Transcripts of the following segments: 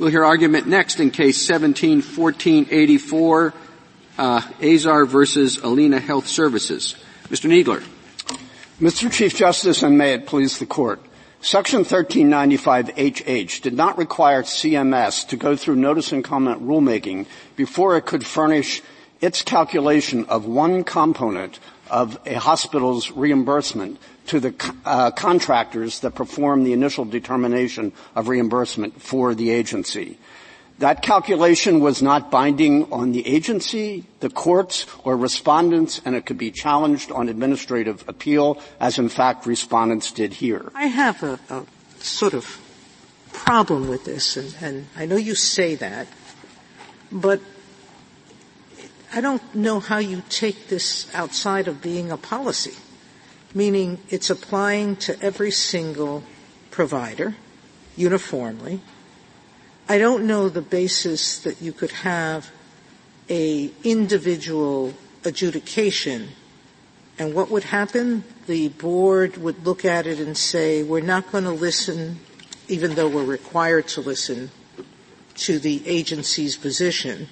We'll hear argument next in case 171484, uh, Azar versus Allina Health Services. Mr. Kneedler. Mr. Chief Justice, and may it please the Court. Section 1395HH did not require CMS to go through notice and comment rulemaking before it could furnish its calculation of one component of a hospital's reimbursement to the uh, contractors that perform the initial determination of reimbursement for the agency. That calculation was not binding on the agency, the courts, or respondents, and it could be challenged on administrative appeal, as in fact respondents did here. I have a, a sort of problem with this, and, and I know you say that, but I don't know how you take this outside of being a policy meaning it's applying to every single provider uniformly. I don't know the basis that you could have a individual adjudication and what would happen? The board would look at it and say, we're not going to listen, even though we're required to listen, to the agency's position.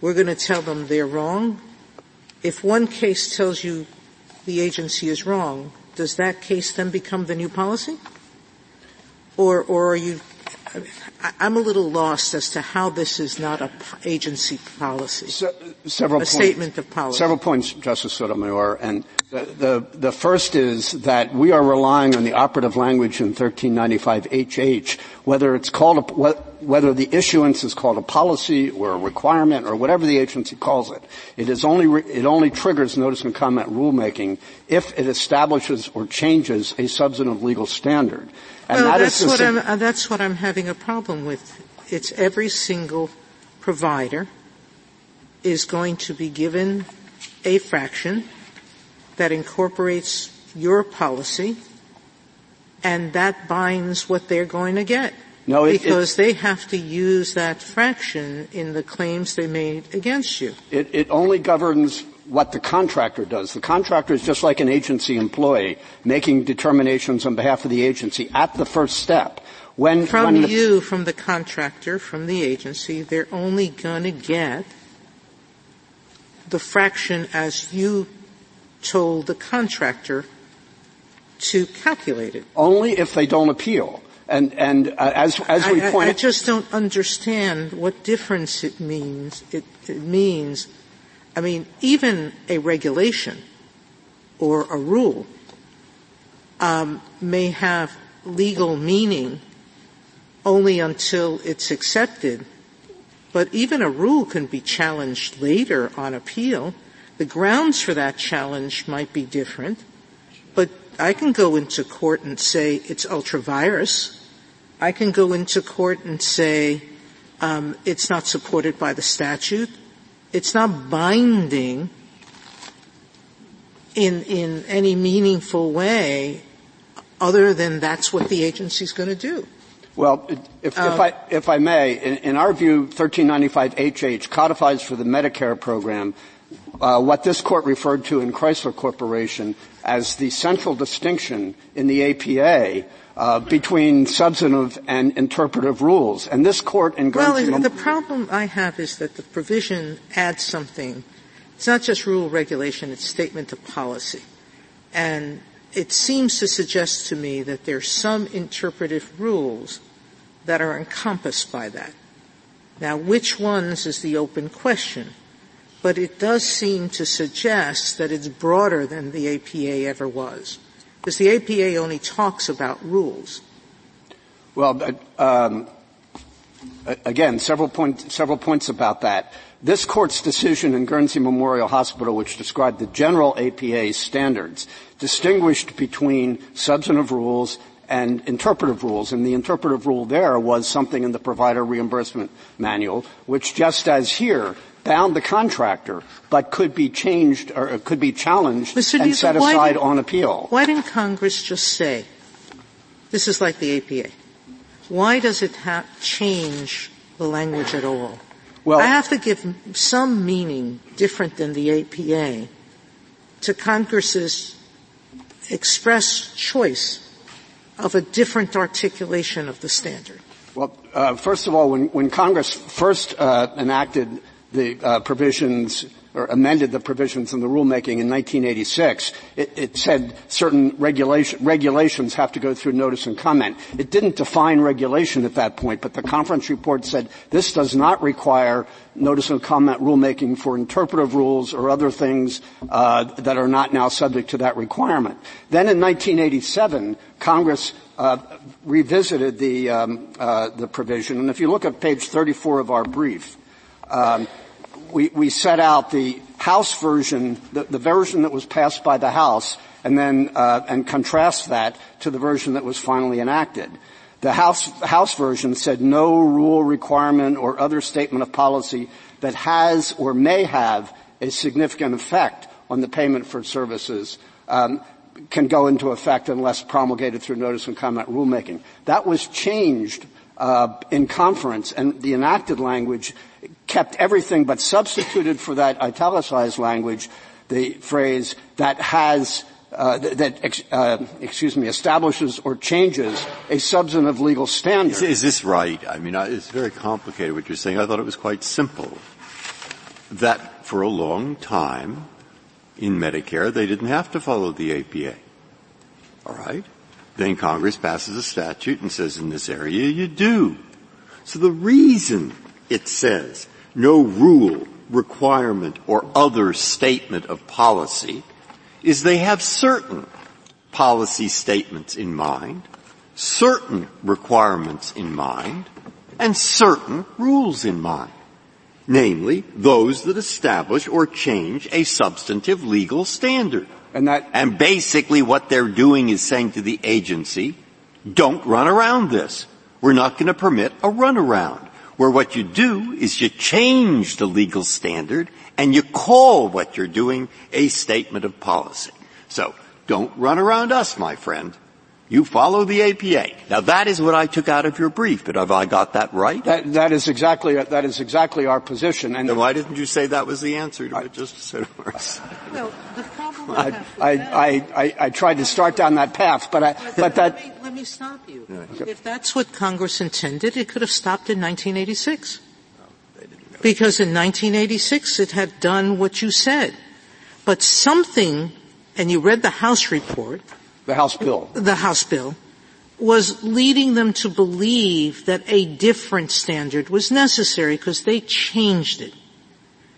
We're going to tell them they're wrong. If one case tells you the agency is wrong, does that case then become the new policy? Or, or are you, I'm a little lost as to how this is not a agency policy. So, several a points, statement of policy. Several points, Justice Sotomayor. And the, the, the first is that we are relying on the operative language in 1395HH, whether it's called a, whether the issuance is called a policy or a requirement or whatever the agency calls it. It is only, it only triggers notice and comment rulemaking if it establishes or changes a substantive legal standard. And well, that that's what I'm, uh, that's what I'm having a problem with. It's every single provider is going to be given a fraction that incorporates your policy and that binds what they're going to get. No, it, because it, they have to use that fraction in the claims they made against you. It, it only governs what the contractor does. The contractor is just like an agency employee making determinations on behalf of the agency at the first step. When, from when you, from the contractor, from the agency, they're only going to get the fraction as you told the contractor to calculate it. Only if they don't appeal. And, and uh, as, as we point, I, I just don't understand what difference it means. It, it means, I mean, even a regulation or a rule um, may have legal meaning only until it's accepted. But even a rule can be challenged later on appeal. The grounds for that challenge might be different. But I can go into court and say it's ultra vires I can go into court and say um, it's not supported by the statute. It's not binding in in any meaningful way, other than that's what the agency's going to do. Well, if, um, if, I, if I may, in, in our view, 1395HH codifies for the Medicare program uh, what this court referred to in Chrysler Corporation as the central distinction in the APA uh, between substantive and interpretive rules. And this court in Guernsey Well, the problem I have is that the provision adds something. It's not just rule regulation, it's statement of policy. And it seems to suggest to me that there are some interpretive rules that are encompassed by that. Now, which ones is the open question? But it does seem to suggest that it's broader than the APA ever was. Because the APA only talks about rules. Well, um, again, several, several points about that. This court's decision in Guernsey Memorial Hospital, which described the general APA standards, distinguished between substantive rules and interpretive rules. And the interpretive rule there was something in the provider reimbursement manual, which just as here, bound the contractor, but could be changed or could be challenged Mr. and set aside on appeal. Why didn't Congress just say, this is like the APA? Why does it ha- change the language at all? Well, I have to give some meaning different than the APA to Congress's express choice of a different articulation of the standard. Well, uh, first of all, when, when Congress first uh, enacted the uh, provisions or amended the provisions in the rulemaking in 1986, it, it said certain regulation, regulations have to go through notice and comment. It didn't define regulation at that point, but the conference report said this does not require notice and comment rulemaking for interpretive rules or other things uh, that are not now subject to that requirement. Then in 1987, Congress uh, revisited the um, uh, the provision, and if you look at page 34 of our brief, um, we, we set out the House version, the, the, version that was passed by the House, and then uh, and contrast that to the version that was finally enacted. The House, House version said no rule, requirement, or other statement of policy that has or may have a significant effect on the payment for services um, can go into effect unless promulgated through notice and comment rulemaking. That was changed uh, in conference, and the enacted language kept everything but substituted for that italicized language the phrase that has uh, that uh, excuse me establishes or changes a substantive legal standard. Is, is this right? I mean, it's very complicated what you're saying. I thought it was quite simple. That for a long time in Medicare they didn't have to follow the APA. All right. Then Congress passes a statute and says in this area you do. So the reason it says no rule, requirement, or other statement of policy is they have certain policy statements in mind, certain requirements in mind, and certain rules in mind. Namely, those that establish or change a substantive legal standard. And that, and basically what they're doing is saying to the agency, don't run around this. We're not going to permit a runaround where what you do is you change the legal standard and you call what you're doing a statement of policy. So, don't run around us, my friend. You follow the APA. Now that is what I took out of your brief, but have I got that right? That, that is exactly, that is exactly our position. And then why didn't you say that was the answer to I, it just said Well, the problem I, I, I, I, I, tried to start down that path, but I, but, but that. Let me, let me stop you. Okay. If that's what Congress intended, it could have stopped in 1986. because in 1986 it had done what you said. But something, and you read the House report, the House bill. The House bill was leading them to believe that a different standard was necessary because they changed it.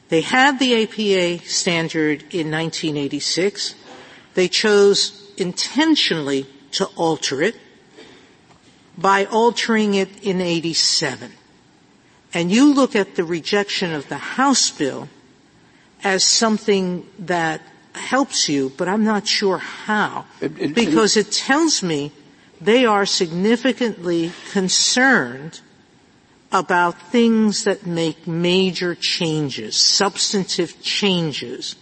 They had the APA standard in 1986. They chose intentionally to alter it by altering it in 87. And you look at the rejection of the House bill as something that helps you, but I'm not sure how. Because it tells me they are significantly concerned about things that make major changes, substantive changes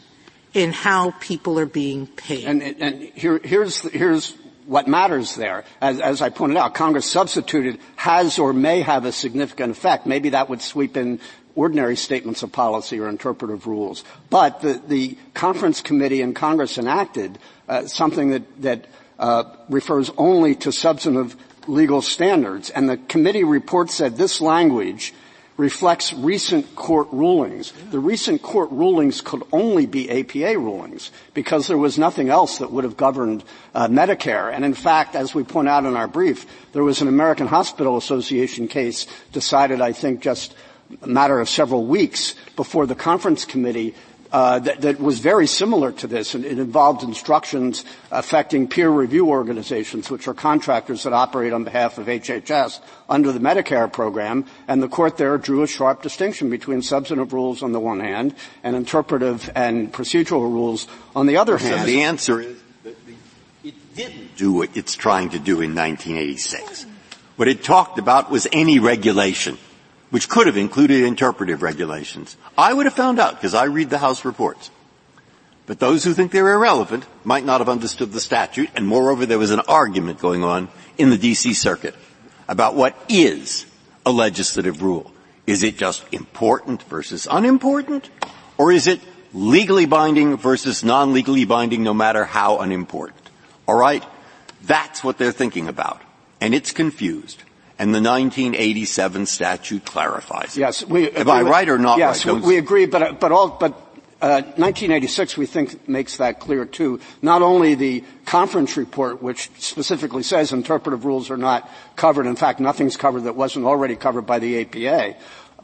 in how people are being paid. And, and here, here's, here's what matters there. As, as, I pointed out, Congress substituted has or may have a significant effect. Maybe that would sweep in ordinary statements of policy or interpretive rules. But the, the conference committee in Congress enacted uh, something that, that uh, refers only to substantive legal standards. And the committee report said this language reflects recent court rulings. The recent court rulings could only be APA rulings because there was nothing else that would have governed uh, Medicare. And in fact, as we point out in our brief, there was an American Hospital Association case decided, I think, just a matter of several weeks before the conference committee uh, that, that, was very similar to this, and it involved instructions affecting peer review organizations, which are contractors that operate on behalf of HHS under the Medicare program. And the court there drew a sharp distinction between substantive rules on the one hand and interpretive and procedural rules on the other hand. So the answer is that it didn't do what it's trying to do in 1986. What it talked about was any regulation which could have included interpretive regulations. I would have found out because I read the House reports. But those who think they're irrelevant might not have understood the statute, and moreover there was an argument going on in the DC circuit about what is a legislative rule. Is it just important versus unimportant? Or is it legally binding versus non-legally binding no matter how unimportant? Alright? That's what they're thinking about. And it's confused. And the 1987 statute clarifies it. Yes, we. Am I right or not yes, right? we, we agree, but but all but. Uh, 1986, we think, makes that clear too. Not only the conference report, which specifically says interpretive rules are not covered. In fact, nothing's covered that wasn't already covered by the APA.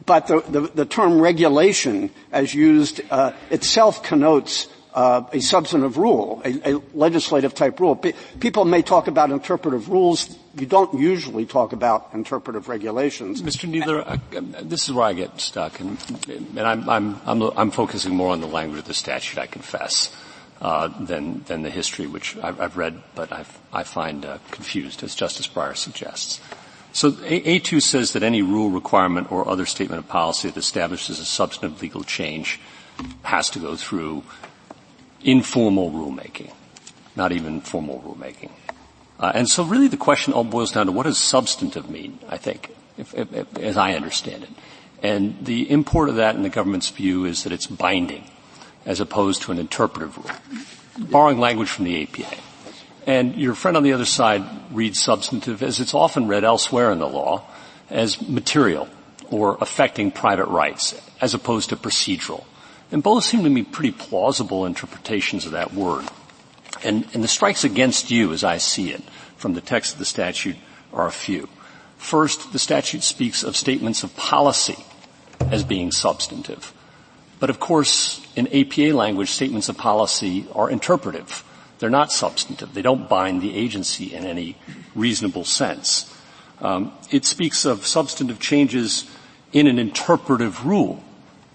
But the, the, the term regulation, as used, uh, itself connotes uh, a substantive rule, a, a, legislative type rule. People may talk about interpretive rules. You don't usually talk about interpretive regulations. Mr. Kneedler, uh, this is where I get stuck, and, and I'm, I'm, I'm, I'm, focusing more on the language of the statute, I confess, uh, than, than the history, which I've, I've read, but I've, i find uh, confused, as Justice Breyer suggests. So A- A2 says that any rule, requirement, or other statement of policy that establishes a substantive legal change has to go through informal rulemaking, not even formal rulemaking. Uh, and so really the question all boils down to what does substantive mean, I think, if, if, if, as I understand it. And the import of that in the government's view is that it's binding as opposed to an interpretive rule, borrowing language from the APA. And your friend on the other side reads substantive as it's often read elsewhere in the law as material or affecting private rights as opposed to procedural. And both seem to me pretty plausible interpretations of that word. And, and the strikes against you, as I see it, from the text of the statute are a few. First, the statute speaks of statements of policy as being substantive. But of course, in APA language, statements of policy are interpretive. They're not substantive. They don't bind the agency in any reasonable sense. Um, it speaks of substantive changes in an interpretive rule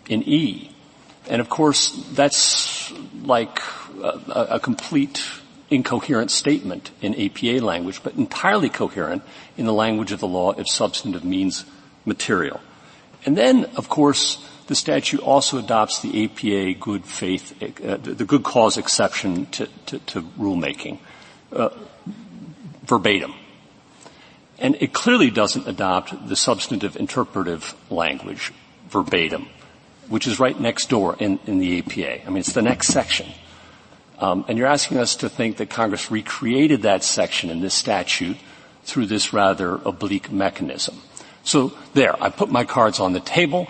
in E. And of course, that's like a, a complete incoherent statement in APA language, but entirely coherent in the language of the law if substantive means material. And then, of course, the statute also adopts the APA good faith, uh, the good cause exception to, to, to rulemaking, uh, verbatim. And it clearly doesn't adopt the substantive interpretive language verbatim which is right next door in, in the APA. I mean, it's the next section. Um, and you're asking us to think that Congress recreated that section in this statute through this rather oblique mechanism. So there, I put my cards on the table.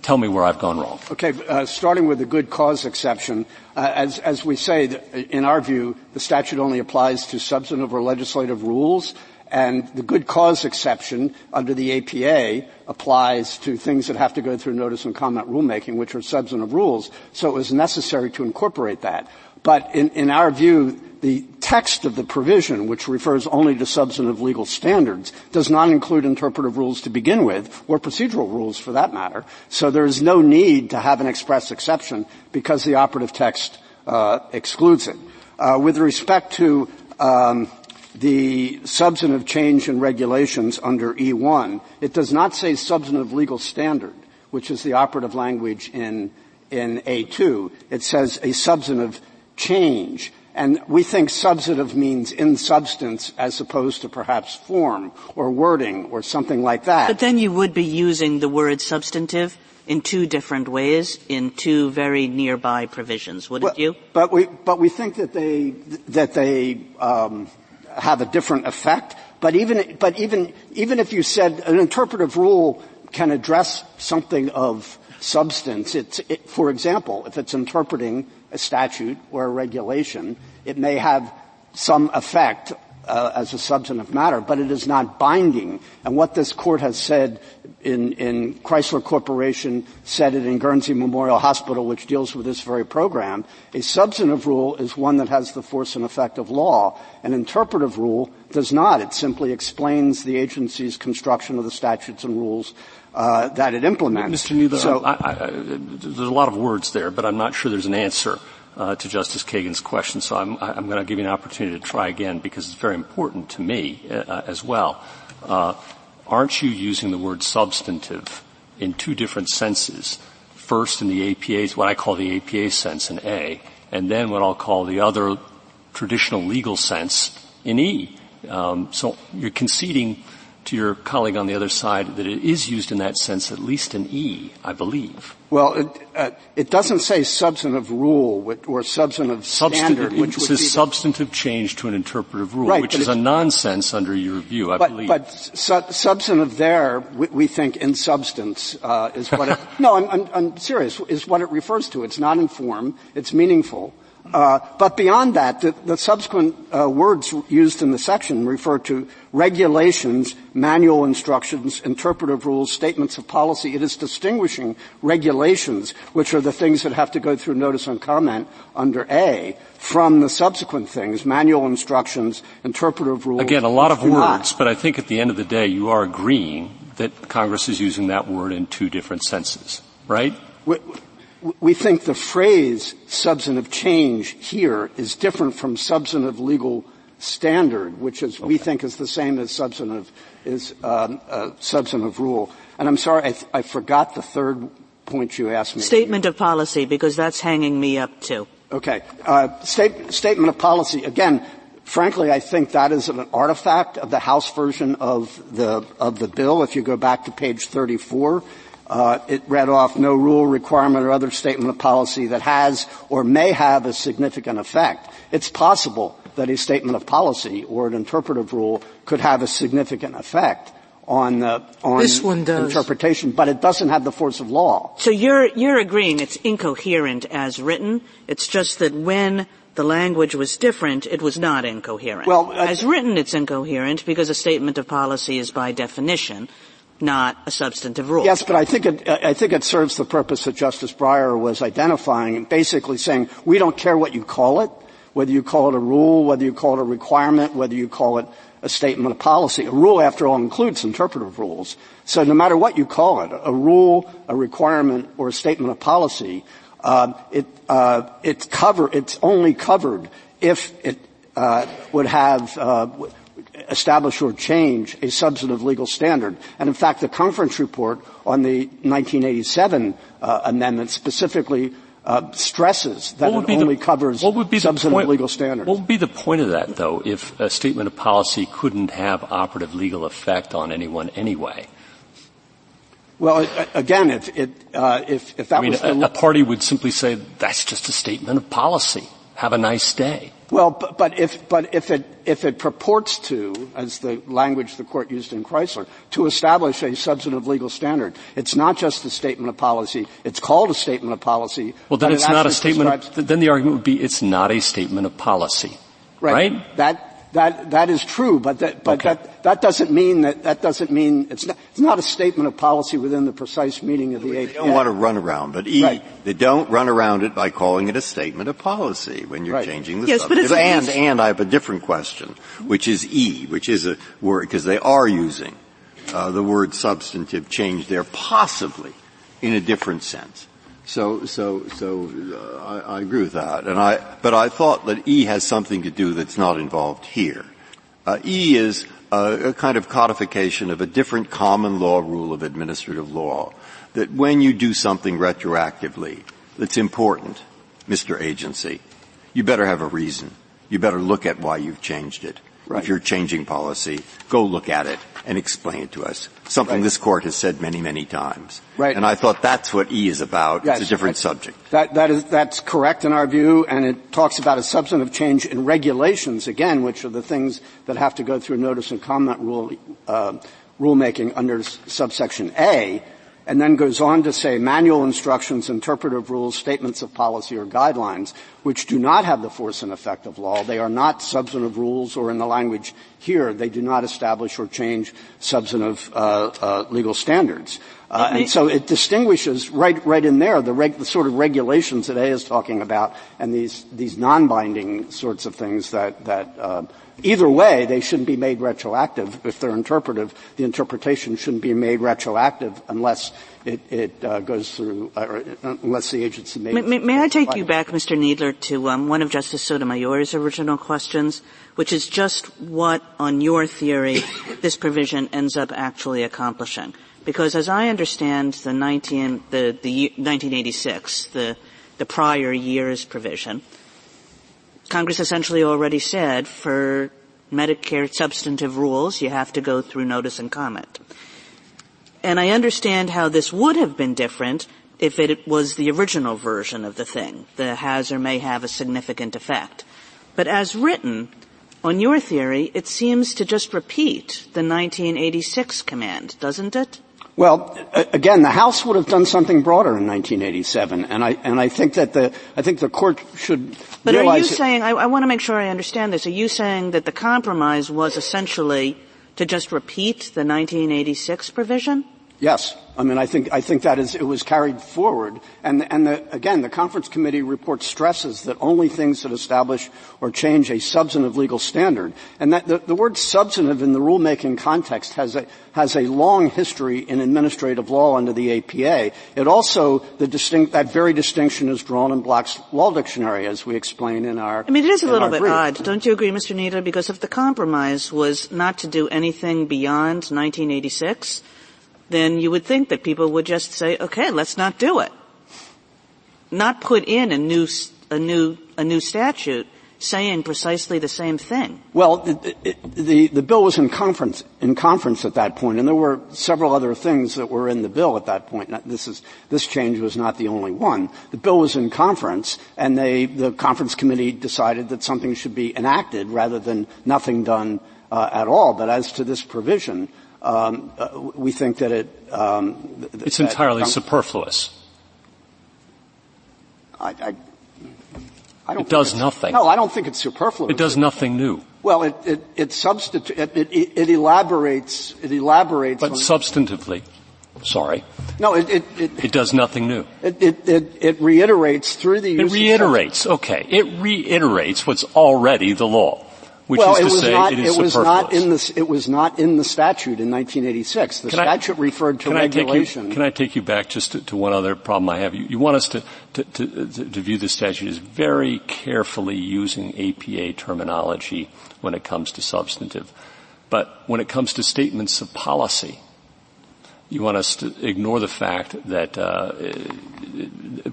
Tell me where I've gone wrong. Okay, uh, starting with the good cause exception, uh, as, as we say, in our view, the statute only applies to substantive or legislative rules, and the good cause exception under the APA applies to things that have to go through notice and comment rulemaking, which are substantive rules. So it was necessary to incorporate that. But in, in our view, the text of the provision, which refers only to substantive legal standards, does not include interpretive rules to begin with, or procedural rules for that matter. So there is no need to have an express exception because the operative text uh, excludes it. Uh, with respect to um, the substantive change in regulations under E1. It does not say substantive legal standard, which is the operative language in, in A2. It says a substantive change. And we think substantive means in substance as opposed to perhaps form or wording or something like that. But then you would be using the word substantive in two different ways in two very nearby provisions, wouldn't well, you? But we, but we think that they, that they, um, have a different effect. But even, but even, even if you said an interpretive rule can address something of substance, it's, it, for example, if it's interpreting a statute or a regulation, it may have some effect uh, as a substantive matter, but it is not binding. And what this court has said in, in Chrysler Corporation, said it in Guernsey Memorial Hospital, which deals with this very program, a substantive rule is one that has the force and effect of law. An interpretive rule does not. It simply explains the agency's construction of the statutes and rules uh, that it implements. Mr. Kneedler, so, I, I, there's a lot of words there, but I'm not sure there's an answer uh, to Justice Kagan's question, so I'm, I'm going to give you an opportunity to try again because it's very important to me uh, as well. Uh, aren't you using the word substantive in two different senses? First in the APA's, what I call the APA sense in A, and then what I'll call the other traditional legal sense in E. Um, so you're conceding to your colleague on the other side that it is used in that sense, at least in E, I believe. Well, it, uh, it doesn't say substantive rule or substantive standard, which it says substantive change to an interpretive rule, right, which is a nonsense under your view, I but, believe. But su- substantive there, we, we, think in substance uh, is what it. no, I'm, I'm, I'm serious. Is what it refers to. It's not in form. It's meaningful. Uh, but beyond that, the, the subsequent uh, words used in the section refer to regulations, manual instructions, interpretive rules, statements of policy. It is distinguishing regulations, which are the things that have to go through notice and comment under A, from the subsequent things, manual instructions, interpretive rules. Again, a lot of words, not. but I think at the end of the day, you are agreeing that Congress is using that word in two different senses, right? We, we think the phrase substantive change here is different from substantive legal standard, which is, okay. we think is the same as substantive, is um, substantive rule. And I'm sorry, I, th- I, forgot the third point you asked me. Statement of policy, because that's hanging me up too. Okay. Uh, state, statement of policy, again, frankly, I think that is an artifact of the House version of the, of the bill. If you go back to page 34, uh, it read off no rule, requirement, or other statement of policy that has or may have a significant effect. It's possible that a statement of policy or an interpretive rule could have a significant effect on the on this one does. interpretation, but it doesn't have the force of law. So you're you're agreeing it's incoherent as written. It's just that when the language was different, it was not incoherent. Well, uh, as written, it's incoherent because a statement of policy is by definition not a substantive rule. Yes, but I think it, I think it serves the purpose that Justice Breyer was identifying, basically saying, we don't care what you call it, whether you call it a rule, whether you call it a requirement, whether you call it a statement of policy. A rule, after all, includes interpretive rules. So no matter what you call it, a rule, a requirement, or a statement of policy, uh, it, uh, it's cover, it's only covered if it uh, would have uh, establish or change a substantive legal standard. And in fact, the conference report on the 1987 uh, amendment specifically uh, stresses that it only the, covers what would be substantive point, legal standards. What would be the point of that, though, if a statement of policy couldn't have operative legal effect on anyone anyway? Well, again, if, it, uh, if, if that I mean, was a, a party would simply say that's just a statement of policy. Have a nice day. Well, but, but, if but if it if it purports to, as the language the court used in Chrysler, to establish a substantive legal standard, it's not just a statement of policy. It's called a statement of policy. Well, then it's it not a statement. Of, then the argument would be it's not a statement of policy, right? right? That that, that is true, but that, but okay. that, that doesn't mean that, that doesn't mean, it's not, it's not a statement of policy within the precise meaning of the APA. They don't want to run around, but E, right. they don't run around it by calling it a statement of policy when you're right. changing the yes, subject. But and, and I have a different question, which is E, which is a word, because they are using, uh, the word substantive change there possibly in a different sense. So, so, so uh, I, I, agree with that. And I, but I thought that E has something to do that's not involved here. Uh, e is a, a kind of codification of a different common law rule of administrative law. That when you do something retroactively that's important, Mr. Agency, you better have a reason. You better look at why you've changed it. Right. If you're changing policy, go look at it and explain it to us. Something right. this court has said many, many times. Right. And I thought that's what E is about. Yes, it's a different subject. That, that is, that's correct in our view, and it talks about a substantive change in regulations, again, which are the things that have to go through notice and comment rule, uh, rulemaking under subsection A, and then goes on to say manual instructions, interpretive rules, statements of policy or guidelines, which do not have the force and effect of law. They are not substantive rules, or in the language here, they do not establish or change substantive uh, uh, legal standards. Uh, and so it distinguishes right, right in there the, reg, the, sort of regulations that A is talking about, and these these non-binding sorts of things that that uh, either way they shouldn't be made retroactive if they're interpretive. The interpretation shouldn't be made retroactive unless it, it uh, goes through, uh, unless the agency made. May, may I take you back, Mr. Kneedler, to um, one of Justice Sotomayor's original questions, which is just what, on your theory, this provision ends up actually accomplishing. Because as I understand the 19, the, the 1986, the, the prior year's provision, Congress essentially already said for Medicare substantive rules, you have to go through notice and comment. And I understand how this would have been different if it was the original version of the thing, the has or may have a significant effect. But as written, on your theory, it seems to just repeat the 1986 command, doesn't it? Well, again, the House would have done something broader in 1987, and I and I think that the I think the court should. But are you saying? I, I want to make sure I understand this. Are you saying that the compromise was essentially to just repeat the 1986 provision? Yes. I mean, I think, I think that is, it was carried forward. And, and the, again, the conference committee report stresses that only things that establish or change a substantive legal standard. And that the, the word substantive in the rulemaking context has a, has a long history in administrative law under the APA. It also, the distinct, that very distinction is drawn in Black's Law Dictionary, as we explain in our. I mean, it is a little bit brief. odd, don't you agree, Mr. Kneedler? Because if the compromise was not to do anything beyond 1986, then you would think that people would just say, okay, let's not do it. Not put in a new, a new, a new statute saying precisely the same thing. Well, it, it, the, the bill was in conference, in conference at that point, and there were several other things that were in the bill at that point. This is, this change was not the only one. The bill was in conference, and they, the conference committee decided that something should be enacted rather than nothing done uh, at all. But as to this provision, um, uh, we think that it. Um, th- it's entirely superfluous. I, I, I don't. It does nothing. No, I don't think it's superfluous. It does nothing new. Well, it it, it substitute it, it, it elaborates it elaborates. But substantively, sorry. No, it it, it, it does nothing new. It, it, it, it reiterates through the use. It reiterates. Okay, it reiterates what's already the law. Which well, is to it was say not, it is it was not in the, it was not in the statute in 1986. The can statute I, referred to can regulation. I you, can I take you back just to, to one other problem I have? You, you want us to, to, to, to view the statute as very carefully using APA terminology when it comes to substantive. But when it comes to statements of policy, you want us to ignore the fact that uh,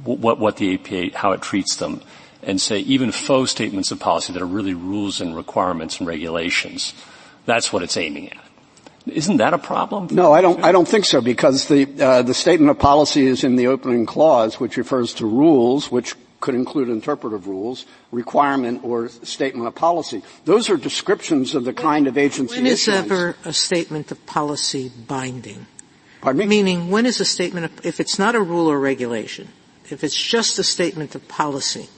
what, what the APA, how it treats them and say even faux statements of policy that are really rules and requirements and regulations. That's what it's aiming at. Isn't that a problem? No, I don't. I don't think so because the uh, the statement of policy is in the opening clause, which refers to rules, which could include interpretive rules, requirement, or statement of policy. Those are descriptions of the kind of agency. When is issuance. ever a statement of policy binding? Pardon me. Meaning, when is a statement of, if it's not a rule or regulation, if it's just a statement of policy,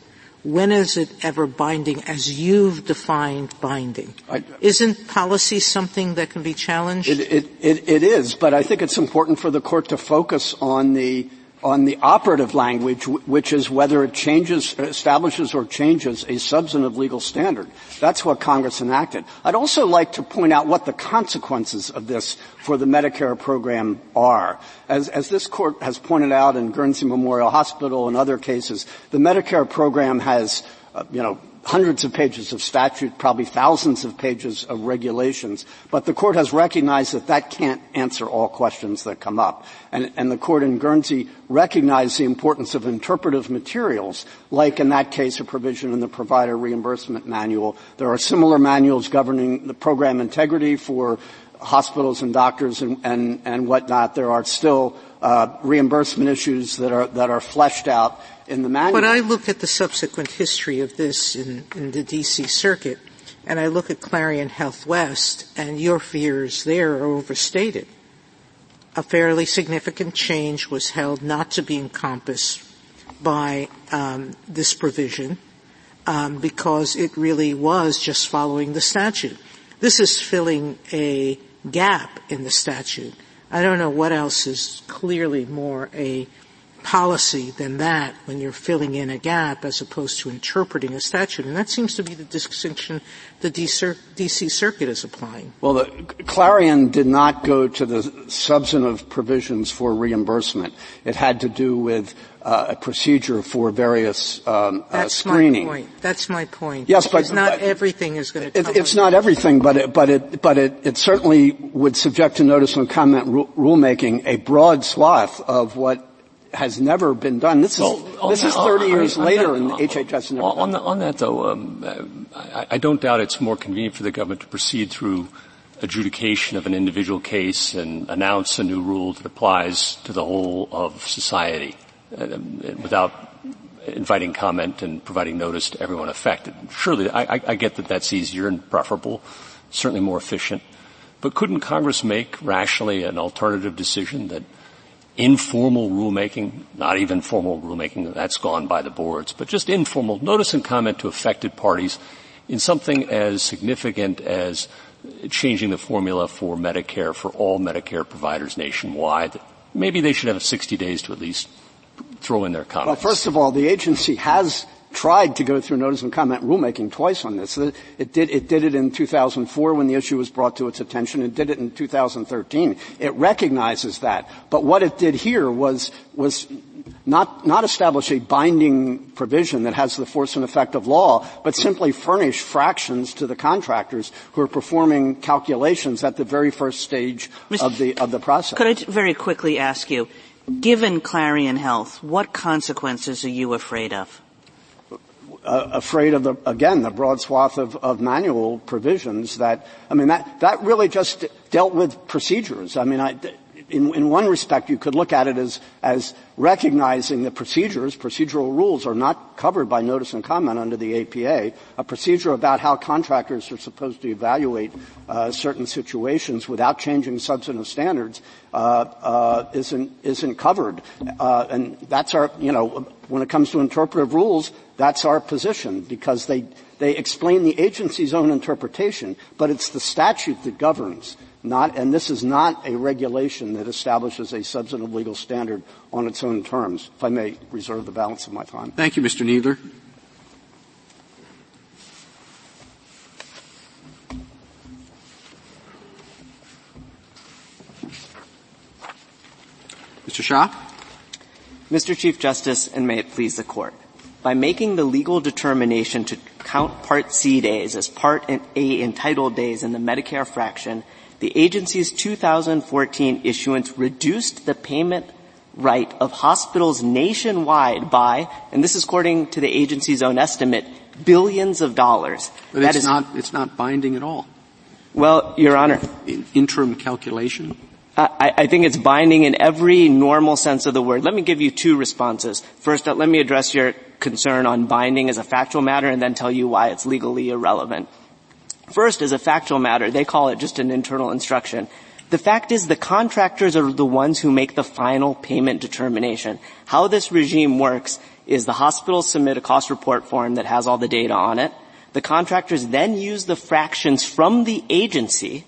when is it ever binding as you've defined binding? I, Isn't policy something that can be challenged? It, it, it, it is, but I think it's important for the court to focus on the on the operative language, which is whether it changes, establishes or changes a substantive legal standard. That's what Congress enacted. I'd also like to point out what the consequences of this for the Medicare program are. As, as this court has pointed out in Guernsey Memorial Hospital and other cases, the Medicare program has, uh, you know, hundreds of pages of statute, probably thousands of pages of regulations, but the court has recognized that that can't answer all questions that come up. And, and the court in Guernsey recognized the importance of interpretive materials, like in that case a provision in the provider reimbursement manual. There are similar manuals governing the program integrity for hospitals and doctors and, and, and whatnot. There are still uh, reimbursement issues that are that are fleshed out in the manual. But I look at the subsequent history of this in, in the D.C. Circuit, and I look at Clarian Health West, and your fears there are overstated. A fairly significant change was held not to be encompassed by um, this provision um, because it really was just following the statute. This is filling a gap in the statute. I don't know what else is clearly more a policy than that when you're filling in a gap as opposed to interpreting a statute. And that seems to be the distinction the DC Circuit is applying. Well, the, Clarian did not go to the substantive provisions for reimbursement. It had to do with uh, a procedure for various um, uh, screening. My point. That's my point. Yes, but it's not but everything is going to. It, it's not everything, but it, but it, but it, it certainly would subject to notice and comment rulemaking a broad swath of what has never been done. This is well, this that, is 30 years on, later, that, and HHS never. On, on that, though, um, I, I, don't doubt it's more convenient for the government to proceed through adjudication of an individual case and announce a new rule that applies to the whole of society uh, without inviting comment and providing notice to everyone affected. Surely, I, I, I get that that's easier and preferable, certainly more efficient. But couldn't Congress make rationally an alternative decision that informal rulemaking, not even formal rulemaking, that's gone by the boards, but just informal notice and comment to affected parties in something as significant as changing the formula for Medicare for all Medicare providers nationwide. Maybe they should have 60 days to at least throw in their comments. Well, first of all, the agency has tried to go through notice and comment rulemaking twice on this. It did, it did it in 2004 when the issue was brought to its attention. It did it in 2013. It recognizes that. But what it did here was, was not, not establish a binding provision that has the force and effect of law, but simply furnish fractions to the contractors who are performing calculations at the very first stage Mr. of the, of the process. Could I very quickly ask you, given Clarian Health, what consequences are you afraid of? Uh, afraid of the, again, the broad swath of, of manual provisions that, I mean, that, that really just dealt with procedures. I mean, I, in, in one respect, you could look at it as, as recognizing the procedures, procedural rules are not covered by notice and comment under the APA. A procedure about how contractors are supposed to evaluate uh, certain situations without changing substantive standards uh, uh, isn't isn't covered, uh, and that's our you know when it comes to interpretive rules, that's our position because they they explain the agency's own interpretation, but it's the statute that governs. Not, and this is not a regulation that establishes a substantive legal standard on its own terms. If I may reserve the balance of my time. Thank you, Mr. Kneedler. Mr. Shah? Mr. Chief Justice, and may it please the Court. By making the legal determination to count Part C days as Part A entitled days in the Medicare fraction, the agency's 2014 issuance reduced the payment right of hospitals nationwide by, and this is according to the agency's own estimate, billions of dollars. But that it's is, not, it's not binding at all. Well, Your Honor. In, interim calculation? I, I, think it's binding in every normal sense of the word. Let me give you two responses. First, let me address your concern on binding as a factual matter and then tell you why it's legally irrelevant. First, as a factual matter, they call it just an internal instruction. The fact is the contractors are the ones who make the final payment determination. How this regime works is the hospitals submit a cost report form that has all the data on it. The contractors then use the fractions from the agency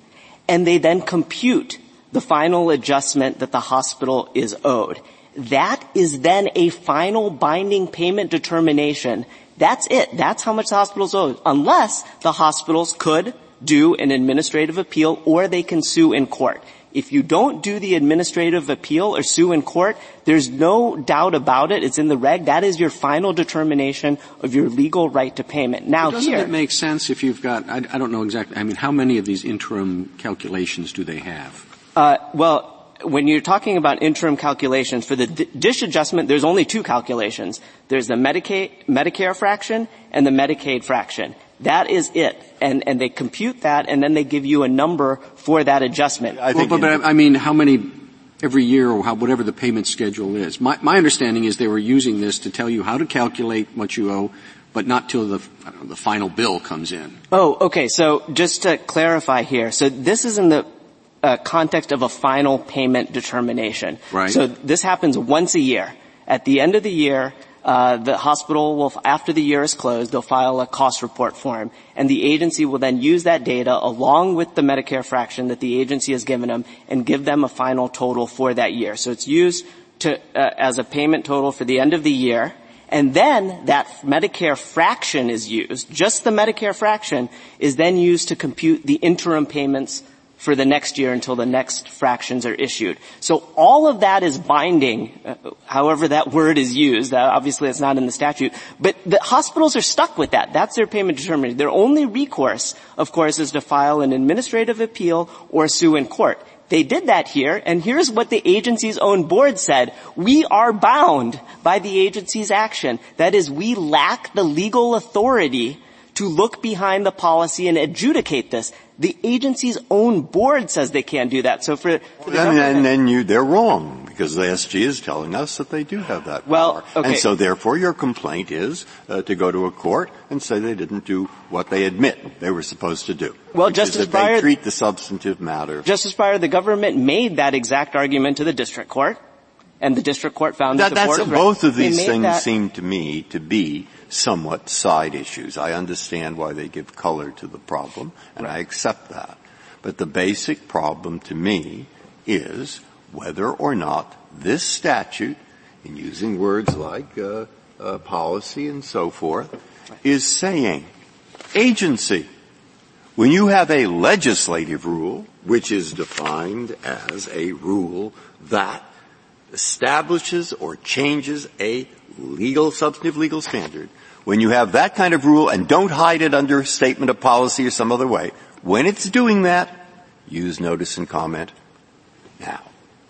and they then compute the final adjustment that the hospital is owed. That is then a final binding payment determination that's it. That's how much the hospitals owe, unless the hospitals could do an administrative appeal or they can sue in court. If you don't do the administrative appeal or sue in court, there's no doubt about it. It's in the reg. That is your final determination of your legal right to payment. Now doesn't it make sense if you've got? I, I, don't know exactly. I mean, how many of these interim calculations do they have? Uh, well, when you're talking about interim calculations, for the DSH adjustment, there's only two calculations. There's the Medicaid, Medicare fraction and the Medicaid fraction. That is it. And, and they compute that and then they give you a number for that adjustment. I well, but, but I mean, how many every year or how, whatever the payment schedule is? My, my understanding is they were using this to tell you how to calculate what you owe, but not till the, know, the final bill comes in. Oh, okay. So just to clarify here, so this is in the context of a final payment determination. Right. So this happens once a year. At the end of the year, uh, the hospital will, after the year is closed, they'll file a cost report form, and the agency will then use that data along with the Medicare fraction that the agency has given them and give them a final total for that year. So it's used to, uh, as a payment total for the end of the year, and then that Medicare fraction is used, just the Medicare fraction is then used to compute the interim payments for the next year until the next fractions are issued. So all of that is binding, uh, however that word is used. Obviously it's not in the statute. But the hospitals are stuck with that. That's their payment determination. Their only recourse, of course, is to file an administrative appeal or sue in court. They did that here, and here's what the agency's own board said. We are bound by the agency's action. That is, we lack the legal authority to look behind the policy and adjudicate this. The agency's own board says they can't do that. So for, for the and, and then you, they're wrong because the SG is telling us that they do have that well, power. Okay. And so therefore your complaint is uh, to go to a court and say they didn't do what they admit they were supposed to do. Well, Justice Breyer, they treat the substantive matter. Justice Breyer, the government made that exact argument to the district court, and the district court found that, that the board both of these things that, seem to me to be somewhat side issues. I understand why they give color to the problem, and right. I accept that. But the basic problem to me is whether or not this statute, in using words like uh, uh, policy and so forth, is saying agency. When you have a legislative rule, which is defined as a rule that establishes or changes a legal, substantive legal standard, when you have that kind of rule and don't hide it under a statement of policy or some other way, when it's doing that, use notice and comment now.